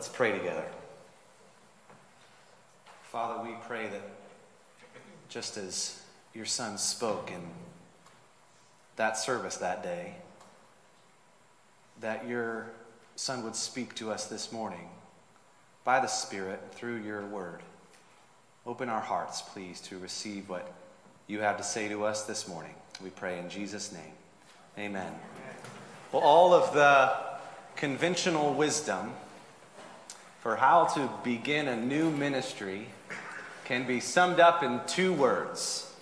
Let's pray together. Father, we pray that just as your son spoke in that service that day, that your son would speak to us this morning by the Spirit through your word. Open our hearts, please, to receive what you have to say to us this morning. We pray in Jesus' name. Amen. Well, all of the conventional wisdom for how to begin a new ministry can be summed up in two words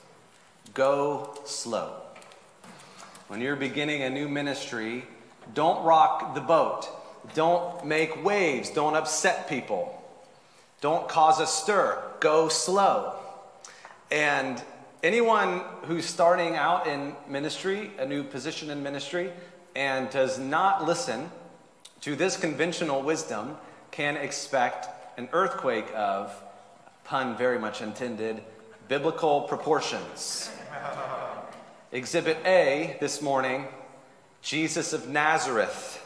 go slow. When you're beginning a new ministry, don't rock the boat. Don't make waves. Don't upset people. Don't cause a stir. Go slow. And anyone who's starting out in ministry, a new position in ministry, and does not listen to this conventional wisdom can expect an earthquake of, pun very much intended, biblical proportions. Exhibit A this morning Jesus of Nazareth.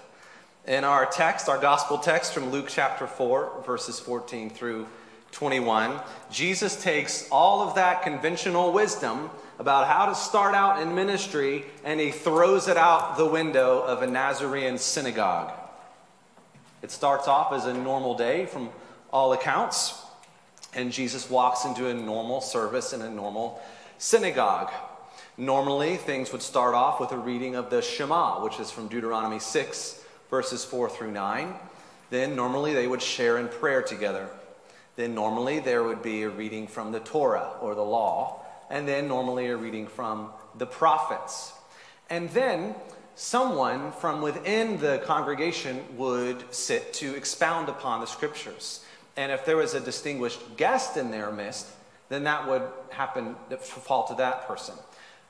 In our text, our gospel text from Luke chapter 4, verses 14 through 21, Jesus takes all of that conventional wisdom about how to start out in ministry and he throws it out the window of a Nazarene synagogue. It starts off as a normal day from all accounts, and Jesus walks into a normal service in a normal synagogue. Normally, things would start off with a reading of the Shema, which is from Deuteronomy 6, verses 4 through 9. Then, normally, they would share in prayer together. Then, normally, there would be a reading from the Torah or the law, and then, normally, a reading from the prophets. And then, someone from within the congregation would sit to expound upon the scriptures. And if there was a distinguished guest in their midst, then that would happen, fall to that person.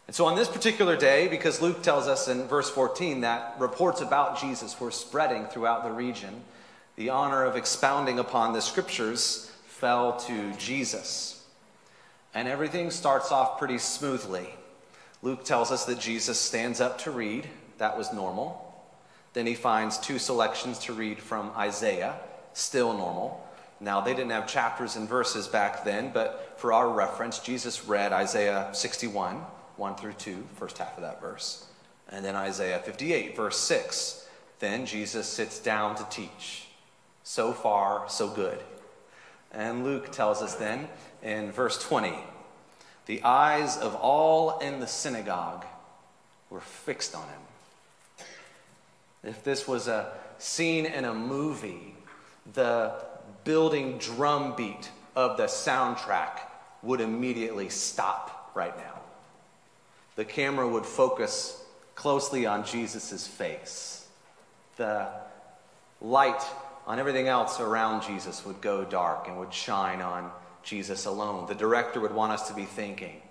And so on this particular day, because Luke tells us in verse 14 that reports about Jesus were spreading throughout the region, the honor of expounding upon the scriptures fell to Jesus. And everything starts off pretty smoothly. Luke tells us that Jesus stands up to read, that was normal. Then he finds two selections to read from Isaiah, still normal. Now, they didn't have chapters and verses back then, but for our reference, Jesus read Isaiah 61, 1 through 2, first half of that verse. And then Isaiah 58, verse 6. Then Jesus sits down to teach. So far, so good. And Luke tells us then in verse 20 the eyes of all in the synagogue were fixed on him. If this was a scene in a movie, the building drum beat of the soundtrack would immediately stop right now. The camera would focus closely on Jesus' face. The light on everything else around Jesus would go dark and would shine on Jesus alone. The director would want us to be thinking,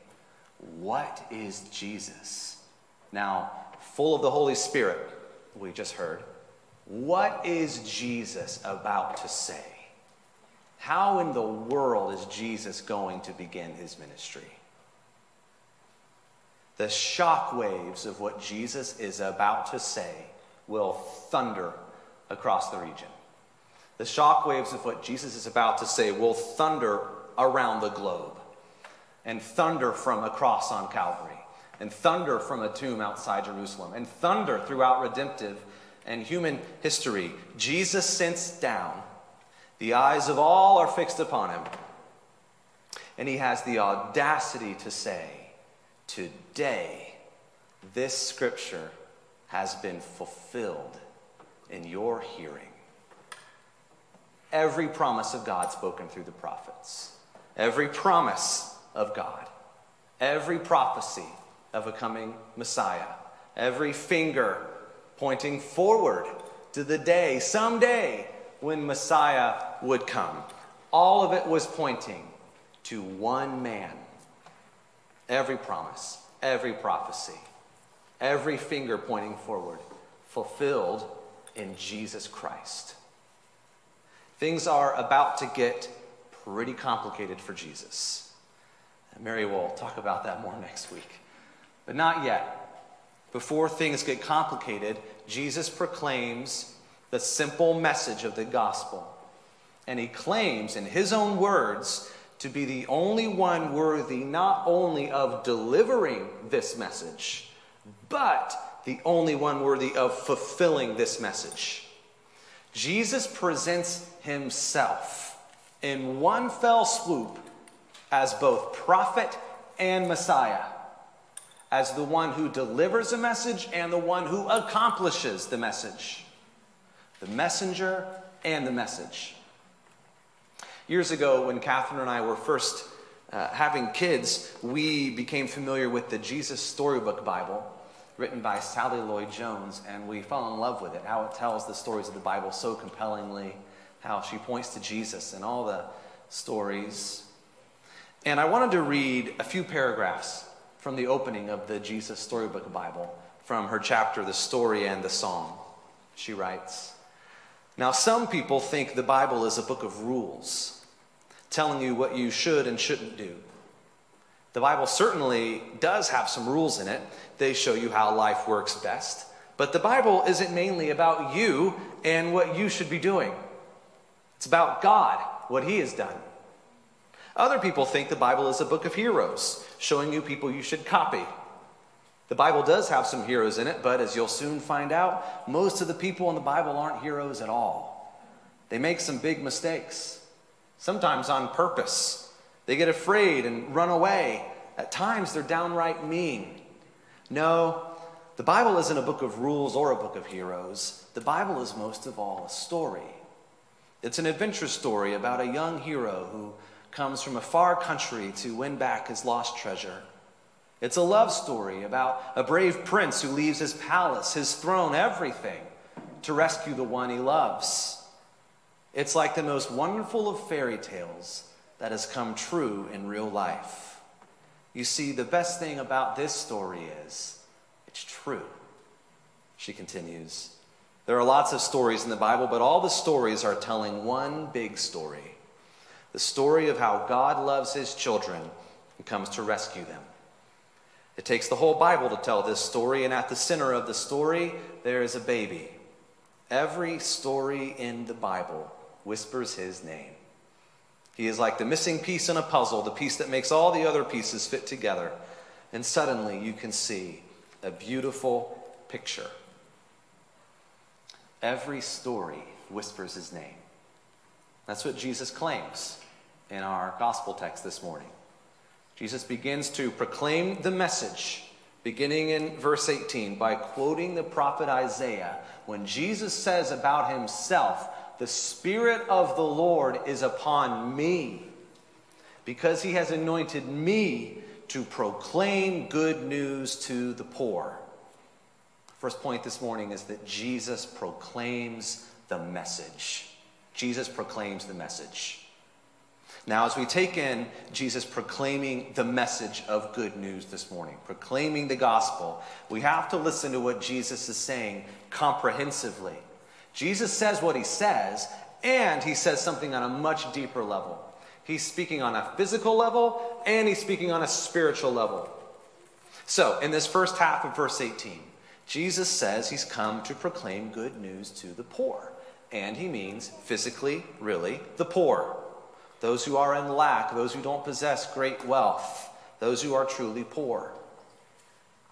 what is Jesus? Now, full of the Holy Spirit, we just heard. What is Jesus about to say? How in the world is Jesus going to begin his ministry? The shock waves of what Jesus is about to say will thunder across the region. The shock waves of what Jesus is about to say will thunder around the globe and thunder from a cross on Calvary and thunder from a tomb outside Jerusalem, and thunder throughout redemptive and human history. Jesus sits down. The eyes of all are fixed upon him. And he has the audacity to say, Today, this scripture has been fulfilled in your hearing. Every promise of God spoken through the prophets, every promise of God, every prophecy of a coming Messiah. Every finger pointing forward to the day, someday, when Messiah would come. All of it was pointing to one man. Every promise, every prophecy, every finger pointing forward, fulfilled in Jesus Christ. Things are about to get pretty complicated for Jesus. And Mary will talk about that more next week. But not yet. Before things get complicated, Jesus proclaims the simple message of the gospel And he claims, in his own words, to be the only one worthy not only of delivering this message, but the only one worthy of fulfilling this message. Jesus presents himself in one fell swoop as both prophet and Messiah, as the one who delivers a message and the one who accomplishes the message, the messenger and the message. Years ago, when Catherine and I were first uh, having kids, we became familiar with the Jesus Storybook Bible written by Sally Lloyd Jones, and we fell in love with it. How it tells the stories of the Bible so compellingly, how she points to Jesus and all the stories. And I wanted to read a few paragraphs from the opening of the Jesus Storybook Bible from her chapter, The Story and the Song. She writes Now, some people think the Bible is a book of rules telling you what you should and shouldn't do. The Bible certainly does have some rules in it, they show you how life works best. But the Bible isn't mainly about you and what you should be doing, it's about God, what He has done. Other people think the Bible is a book of heroes, showing you people you should copy. The Bible does have some heroes in it, but as you'll soon find out, most of the people in the Bible aren't heroes at all. They make some big mistakes sometimes on purpose. They get afraid and run away. At times, they're downright mean. No, the Bible isn't a book of rules or a book of heroes. The Bible is most of all a story. It's an adventure story about a young hero who comes from a far country to win back his lost treasure. It's a love story about a brave prince who leaves his palace, his throne, everything to rescue the one he loves. It's like the most wonderful of fairy tales that has come true in real life. You see, the best thing about this story is it's true. She continues. There are lots of stories in the Bible, but all the stories are telling one big story the story of how God loves his children and comes to rescue them. It takes the whole Bible to tell this story, and at the center of the story, there is a baby. Every story in the Bible whispers his name. He is like the missing piece in a puzzle, the piece that makes all the other pieces fit together. And suddenly you can see a beautiful picture. Every story whispers his name. That's what Jesus claims in our gospel text this morning. Jesus begins to proclaim the message, beginning in verse 18, by quoting the prophet Isaiah when Jesus says about himself, the Spirit of the Lord is upon me because he has anointed me to proclaim good news to the poor. First point this morning is that Jesus proclaims the message. Jesus proclaims the message. Now, as we take in Jesus proclaiming the message of good news this morning, proclaiming the gospel, we have to listen to what Jesus is saying comprehensively. Jesus says what he says, and he says something on a much deeper level. He's speaking on a physical level, and he's speaking on a spiritual level. So, in this first half of verse 18, Jesus says he's come to proclaim good news to the poor. And he means physically, really, the poor. Those who are in lack, those who don't possess great wealth, those who are truly poor.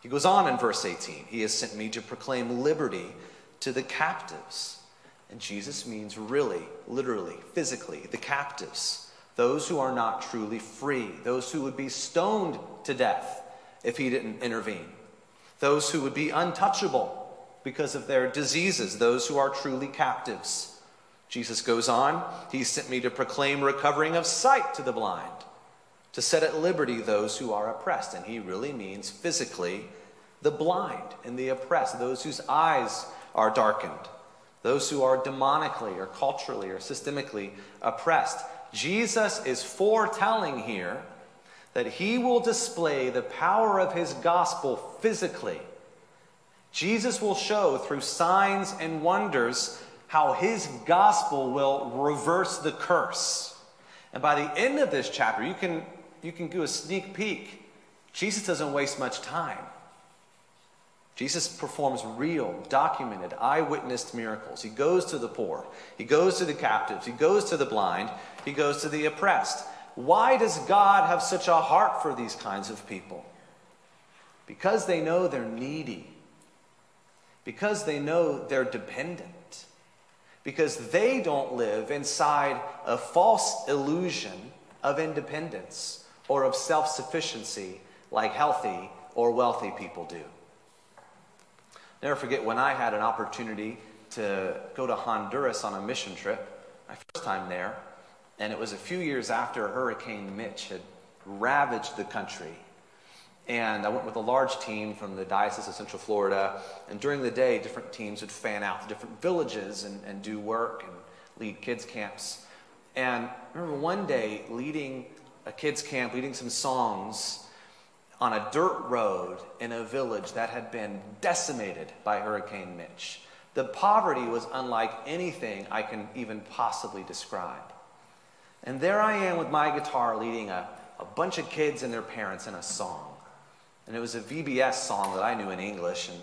He goes on in verse 18 He has sent me to proclaim liberty to the captives. And Jesus means really, literally, physically, the captives, those who are not truly free, those who would be stoned to death if he didn't intervene, those who would be untouchable because of their diseases, those who are truly captives. Jesus goes on, He sent me to proclaim recovering of sight to the blind, to set at liberty those who are oppressed. And He really means physically the blind and the oppressed, those whose eyes are darkened, those who are demonically or culturally or systemically oppressed. Jesus is foretelling here that he will display the power of his gospel physically. Jesus will show through signs and wonders how his gospel will reverse the curse. And by the end of this chapter, you can, you can do a sneak peek. Jesus doesn't waste much time. Jesus performs real, documented, eyewitnessed miracles. He goes to the poor, he goes to the captives, he goes to the blind, he goes to the oppressed. Why does God have such a heart for these kinds of people? Because they know they're needy, because they know they're dependent, because they don't live inside a false illusion of independence or of self sufficiency like healthy or wealthy people do. Never forget when I had an opportunity to go to Honduras on a mission trip, my first time there, and it was a few years after Hurricane Mitch had ravaged the country. And I went with a large team from the Diocese of Central Florida. And during the day, different teams would fan out to different villages and, and do work and lead kids' camps. And I remember one day leading a kids' camp, leading some songs on a dirt road in a village that had been decimated by Hurricane Mitch. The poverty was unlike anything I can even possibly describe. And there I am with my guitar leading a, a bunch of kids and their parents in a song. And it was a VBS song that I knew in English, and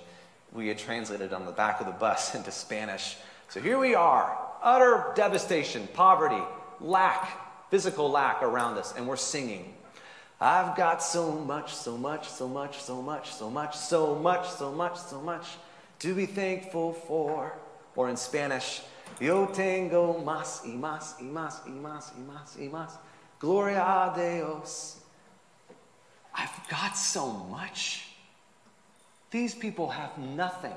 we had translated on the back of the bus into Spanish. So here we are utter devastation, poverty, lack, physical lack around us, and we're singing. I've got so much, so much, so much, so much, so much, so much, so much, so much to be thankful for. Or in Spanish, Yo tengo más y más y más y más y más y más. Gloria a Dios. I've got so much. These people have nothing.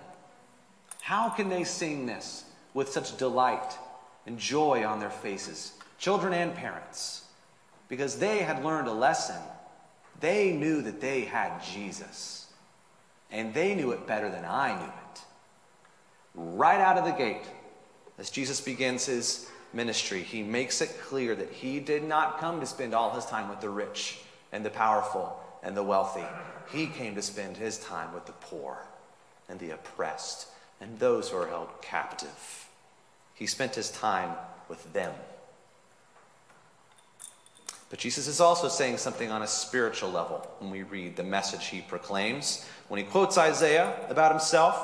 How can they sing this with such delight and joy on their faces? Children and parents because they had learned a lesson. They knew that they had Jesus, and they knew it better than I knew it. Right out of the gate, as Jesus begins his ministry, he makes it clear that he did not come to spend all his time with the rich and the powerful and the wealthy. He came to spend his time with the poor and the oppressed and those who are held captive. He spent his time with them. But Jesus is also saying something on a spiritual level when we read the message he proclaims. When he quotes Isaiah about himself,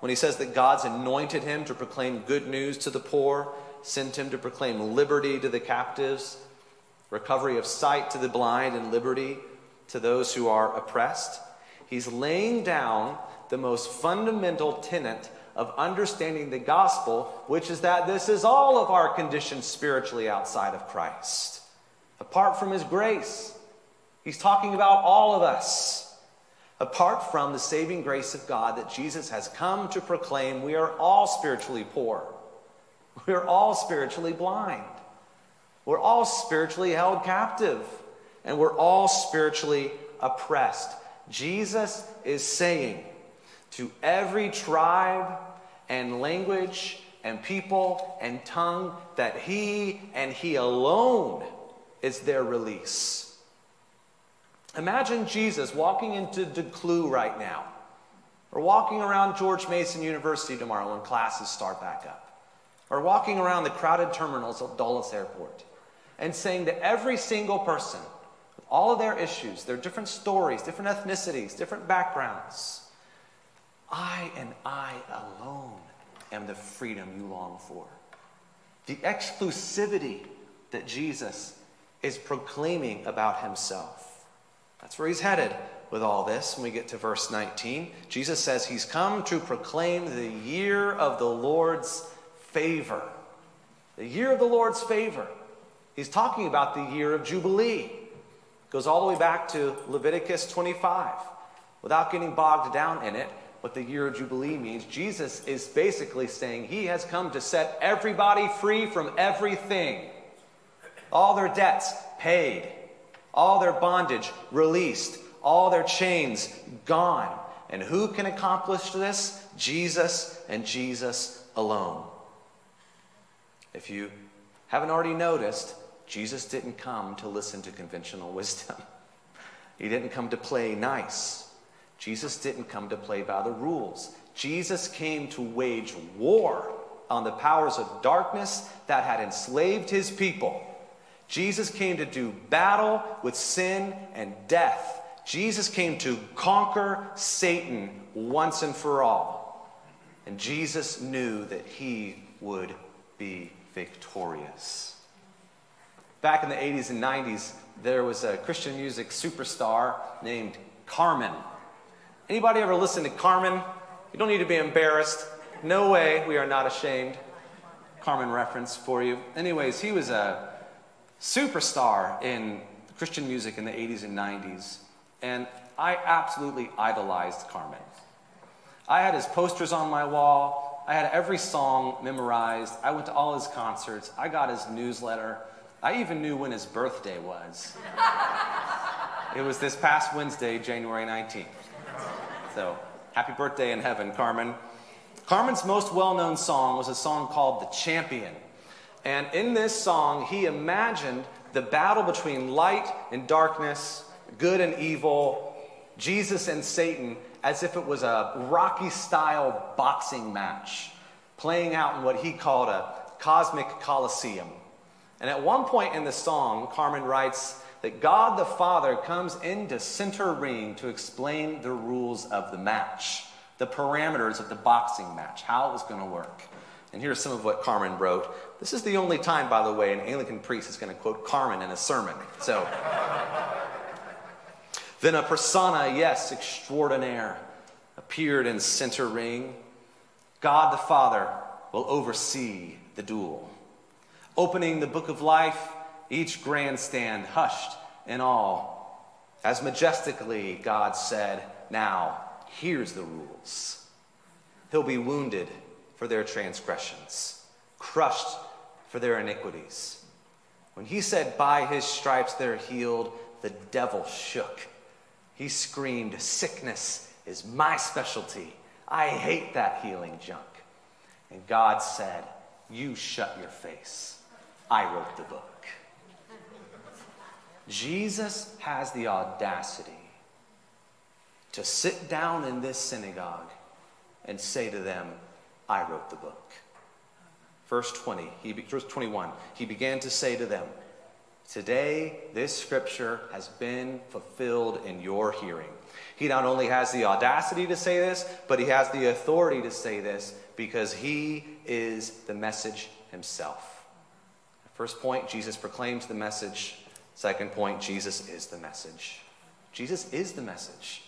when he says that God's anointed him to proclaim good news to the poor, sent him to proclaim liberty to the captives, recovery of sight to the blind, and liberty to those who are oppressed, he's laying down the most fundamental tenet of understanding the gospel, which is that this is all of our condition spiritually outside of Christ apart from His grace. He's talking about all of us. Apart from the saving grace of God that Jesus has come to proclaim, we are all spiritually poor. We're all spiritually blind. We're all spiritually held captive. And we're all spiritually oppressed. Jesus is saying to every tribe and language and people and tongue that He and He alone is their release. Imagine Jesus walking into Declue right now, or walking around George Mason University tomorrow when classes start back up, or walking around the crowded terminals of Dulles Airport and saying to every single person, all of their issues, their different stories, different ethnicities, different backgrounds, I and I alone am the freedom you long for. The exclusivity that Jesus is proclaiming about himself. That's where he's headed with all this when we get to verse 19. Jesus says he's come to proclaim the year of the Lord's favor. The year of the Lord's favor. He's talking about the year of Jubilee. Goes all the way back to Leviticus 25. Without getting bogged down in it, what the year of Jubilee means, Jesus is basically saying he has come to set everybody free from everything all their debts paid, all their bondage released, all their chains gone. And who can accomplish this? Jesus and Jesus alone. If you haven't already noticed, Jesus didn't come to listen to conventional wisdom. He didn't come to play nice. Jesus didn't come to play by the rules. Jesus came to wage war on the powers of darkness that had enslaved his people Jesus came to do battle with sin and death. Jesus came to conquer Satan once and for all. And Jesus knew that he would be victorious. Back in the 80s and 90s, there was a Christian music superstar named Carmen. Anybody ever listen to Carmen? You don't need to be embarrassed. No way, we are not ashamed. Carmen reference for you. Anyways, he was a superstar in Christian music in the 80s and 90s, and I absolutely idolized Carmen. I had his posters on my wall. I had every song memorized. I went to all his concerts. I got his newsletter. I even knew when his birthday was. it was this past Wednesday, January 19th. So, happy birthday in heaven, Carmen. Carmen's most well known song was a song called The Champion. And in this song, he imagined the battle between light and darkness, good and evil, Jesus and Satan, as if it was a Rocky style boxing match playing out in what he called a cosmic coliseum. And at one point in the song, Carmen writes that God the Father comes into center ring to explain the rules of the match the parameters of the boxing match, how it was going to work. And here's some of what Carmen wrote. This is the only time, by the way, an Anglican priest is going to quote Carmen in a sermon. So, then a persona, yes, extraordinaire, appeared in center ring. God the Father will oversee the duel. Opening the book of life, each grandstand hushed in awe. As majestically, God said, Now here's the rules. He'll be wounded for their transgressions, crushed for their iniquities. When he said, By his stripes they're healed, the devil shook. He screamed, Sickness is my specialty. I hate that healing junk. And God said, You shut your face. I wrote the book. Jesus has the audacity to sit down in this synagogue and say to them, I wrote the book. Verse 20, he, verse 21, he began to say to them, Today, this scripture has been fulfilled in your hearing. He not only has the audacity to say this, but he has the authority to say this because he is the message himself. First point, Jesus proclaims the message. Second point, Jesus is the message. Jesus is the message.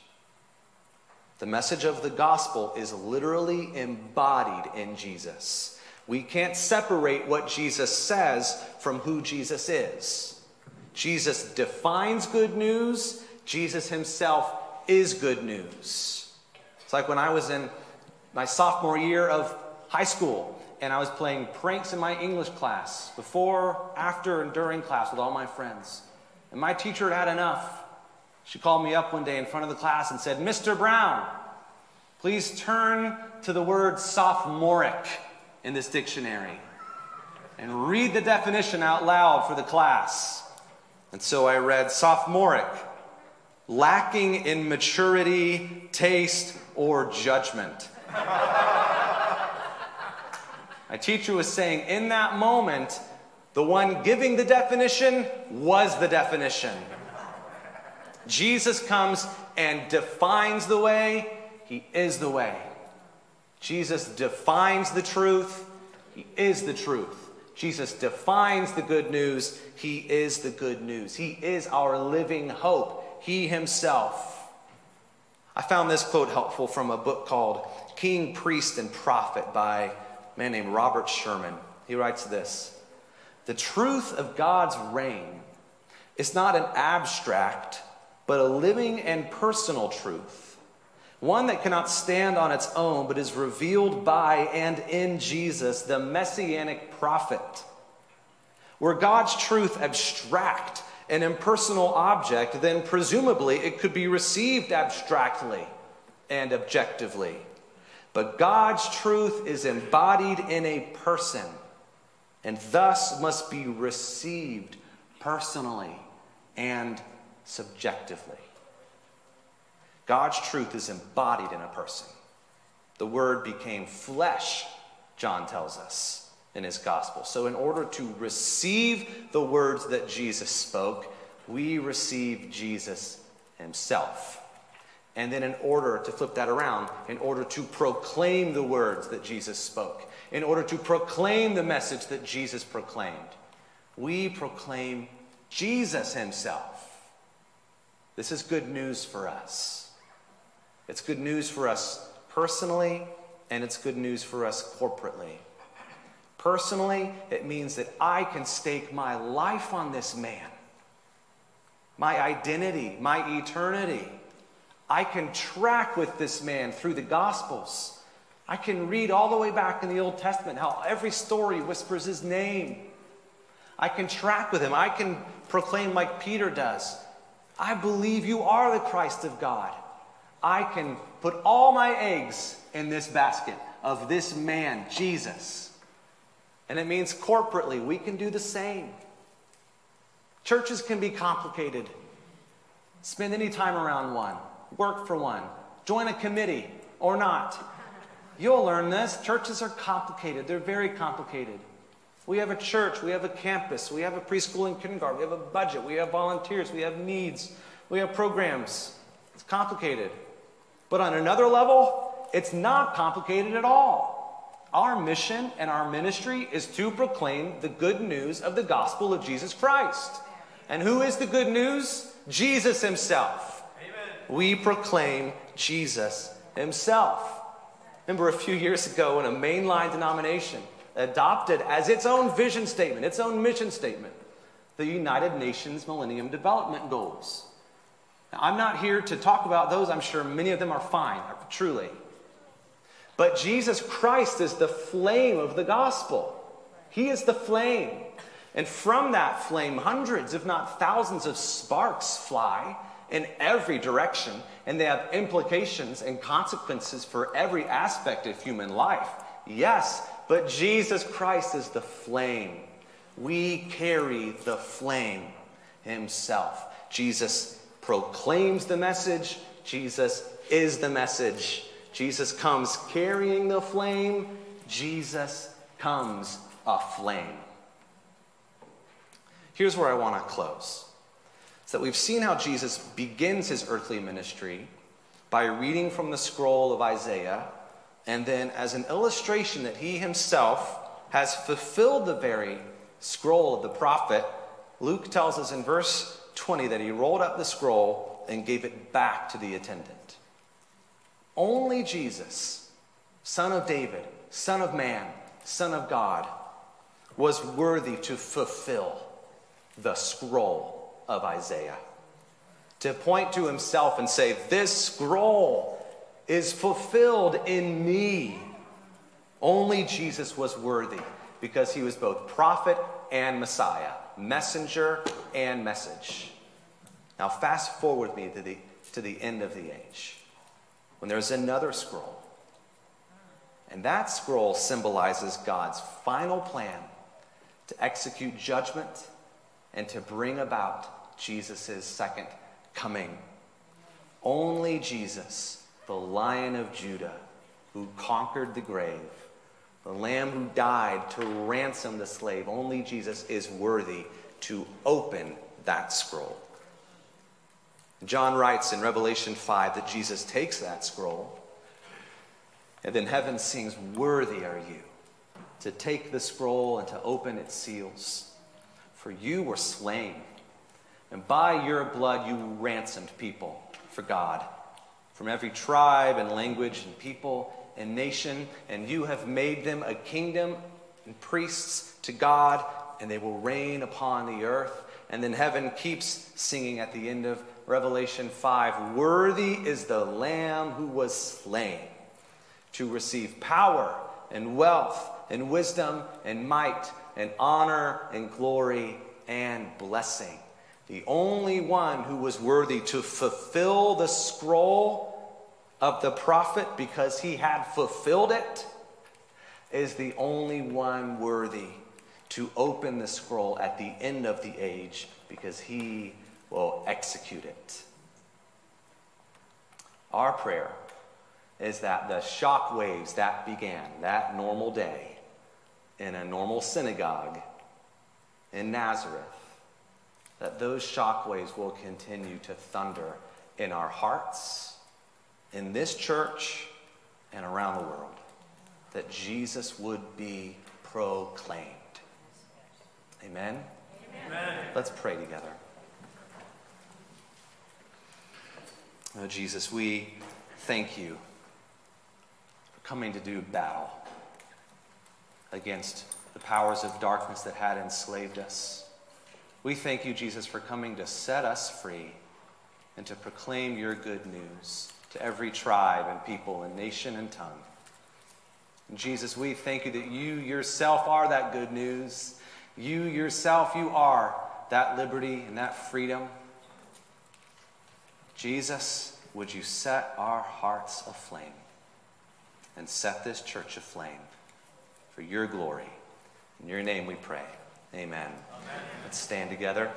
The message of the gospel is literally embodied in Jesus. We can't separate what Jesus says from who Jesus is. Jesus defines good news, Jesus himself is good news. It's like when I was in my sophomore year of high school and I was playing pranks in my English class before, after, and during class with all my friends. And my teacher had had enough. She called me up one day in front of the class and said, Mr. Brown, please turn to the word sophomoric in this dictionary and read the definition out loud for the class. And so I read sophomoric, lacking in maturity, taste, or judgment. My teacher was saying, in that moment, the one giving the definition was the definition. Jesus comes and defines the way, He is the way. Jesus defines the truth, He is the truth. Jesus defines the good news, He is the good news. He is our living hope, He Himself. I found this quote helpful from a book called King, Priest, and Prophet by man named Robert Sherman. He writes this The truth of God's reign is not an abstract but a living and personal truth, one that cannot stand on its own, but is revealed by and in Jesus, the messianic prophet. Were God's truth abstract, an impersonal object, then presumably it could be received abstractly and objectively. But God's truth is embodied in a person and thus must be received personally and subjectively. God's truth is embodied in a person. The word became flesh, John tells us in his gospel. So, in order to receive the words that Jesus spoke, we receive Jesus himself. And then, in order to flip that around, in order to proclaim the words that Jesus spoke, in order to proclaim the message that Jesus proclaimed, we proclaim Jesus himself. This is good news for us. It's good news for us personally, and it's good news for us corporately. Personally, it means that I can stake my life on this man, my identity, my eternity. I can track with this man through the Gospels. I can read all the way back in the Old Testament how every story whispers his name. I can track with him. I can proclaim like Peter does I believe you are the Christ of God. I can put all my eggs in this basket of this man, Jesus. And it means corporately, we can do the same. Churches can be complicated. Spend any time around one, work for one, join a committee or not. You'll learn this. Churches are complicated, they're very complicated. We have a church, we have a campus, we have a preschool and kindergarten, we have a budget, we have volunteers, we have needs, we have programs. It's complicated. But on another level, it's not complicated at all. Our mission and our ministry is to proclaim the good news of the gospel of Jesus Christ. And who is the good news? Jesus Himself. We proclaim Jesus Himself. Remember a few years ago in a mainline denomination, adopted as its own vision statement, its own mission statement, the United Nations Millennium Development Goals. Now, I'm not here to talk about those. I'm sure many of them are fine, truly. But Jesus Christ is the flame of the gospel. He is the flame. And from that flame, hundreds, if not thousands, of sparks fly in every direction, and they have implications and consequences for every aspect of human life. Yes, but Jesus Christ is the flame. We carry the flame himself. Jesus proclaims the message, Jesus is the message. Jesus comes carrying the flame, Jesus comes aflame. Here's where I want to close. That we've seen how Jesus begins his earthly ministry by reading from the scroll of Isaiah and then, as an illustration that he himself has fulfilled the very scroll of the prophet, Luke tells us in verse 20 that he rolled up the scroll and gave it back to the attendant. Only Jesus, son of David, son of man, son of God, was worthy to fulfill the scroll of Isaiah. To point to himself and say, This scroll is fulfilled in me. Only Jesus was worthy because he was both prophet and Messiah, messenger and message. Now, fast forward me to the, to the end of the age when there's another scroll. And that scroll symbolizes God's final plan to execute judgment and to bring about Jesus' second coming. Only Jesus the lion of Judah who conquered the grave, the lamb who died to ransom the slave. Only Jesus is worthy to open that scroll. John writes in Revelation 5 that Jesus takes that scroll, and then heaven sings, Worthy are you to take the scroll and to open its seals. For you were slain, and by your blood you ransomed people for God from every tribe and language and people and nation, and you have made them a kingdom and priests to God, and they will reign upon the earth. And then heaven keeps singing at the end of Revelation 5 Worthy is the Lamb who was slain to receive power and wealth and wisdom and might and honor and glory and blessing. The only one who was worthy to fulfill the scroll of the prophet because he had fulfilled it is the only one worthy to open the scroll at the end of the age because he will execute it. Our prayer is that the shock waves that began that normal day in a normal synagogue in Nazareth, that those shockwaves will continue to thunder in our hearts, in this church, and around the world. That Jesus would be proclaimed. Amen? Amen. Let's pray together. Oh, Jesus, we thank you for coming to do battle against the powers of darkness that had enslaved us. We thank you, Jesus, for coming to set us free and to proclaim your good news to every tribe and people and nation and tongue. And Jesus, we thank you that you yourself are that good news. You yourself, you are that liberty and that freedom. Jesus, would you set our hearts aflame and set this church aflame for your glory. In your name we pray. Amen. Amen. Let's stand together.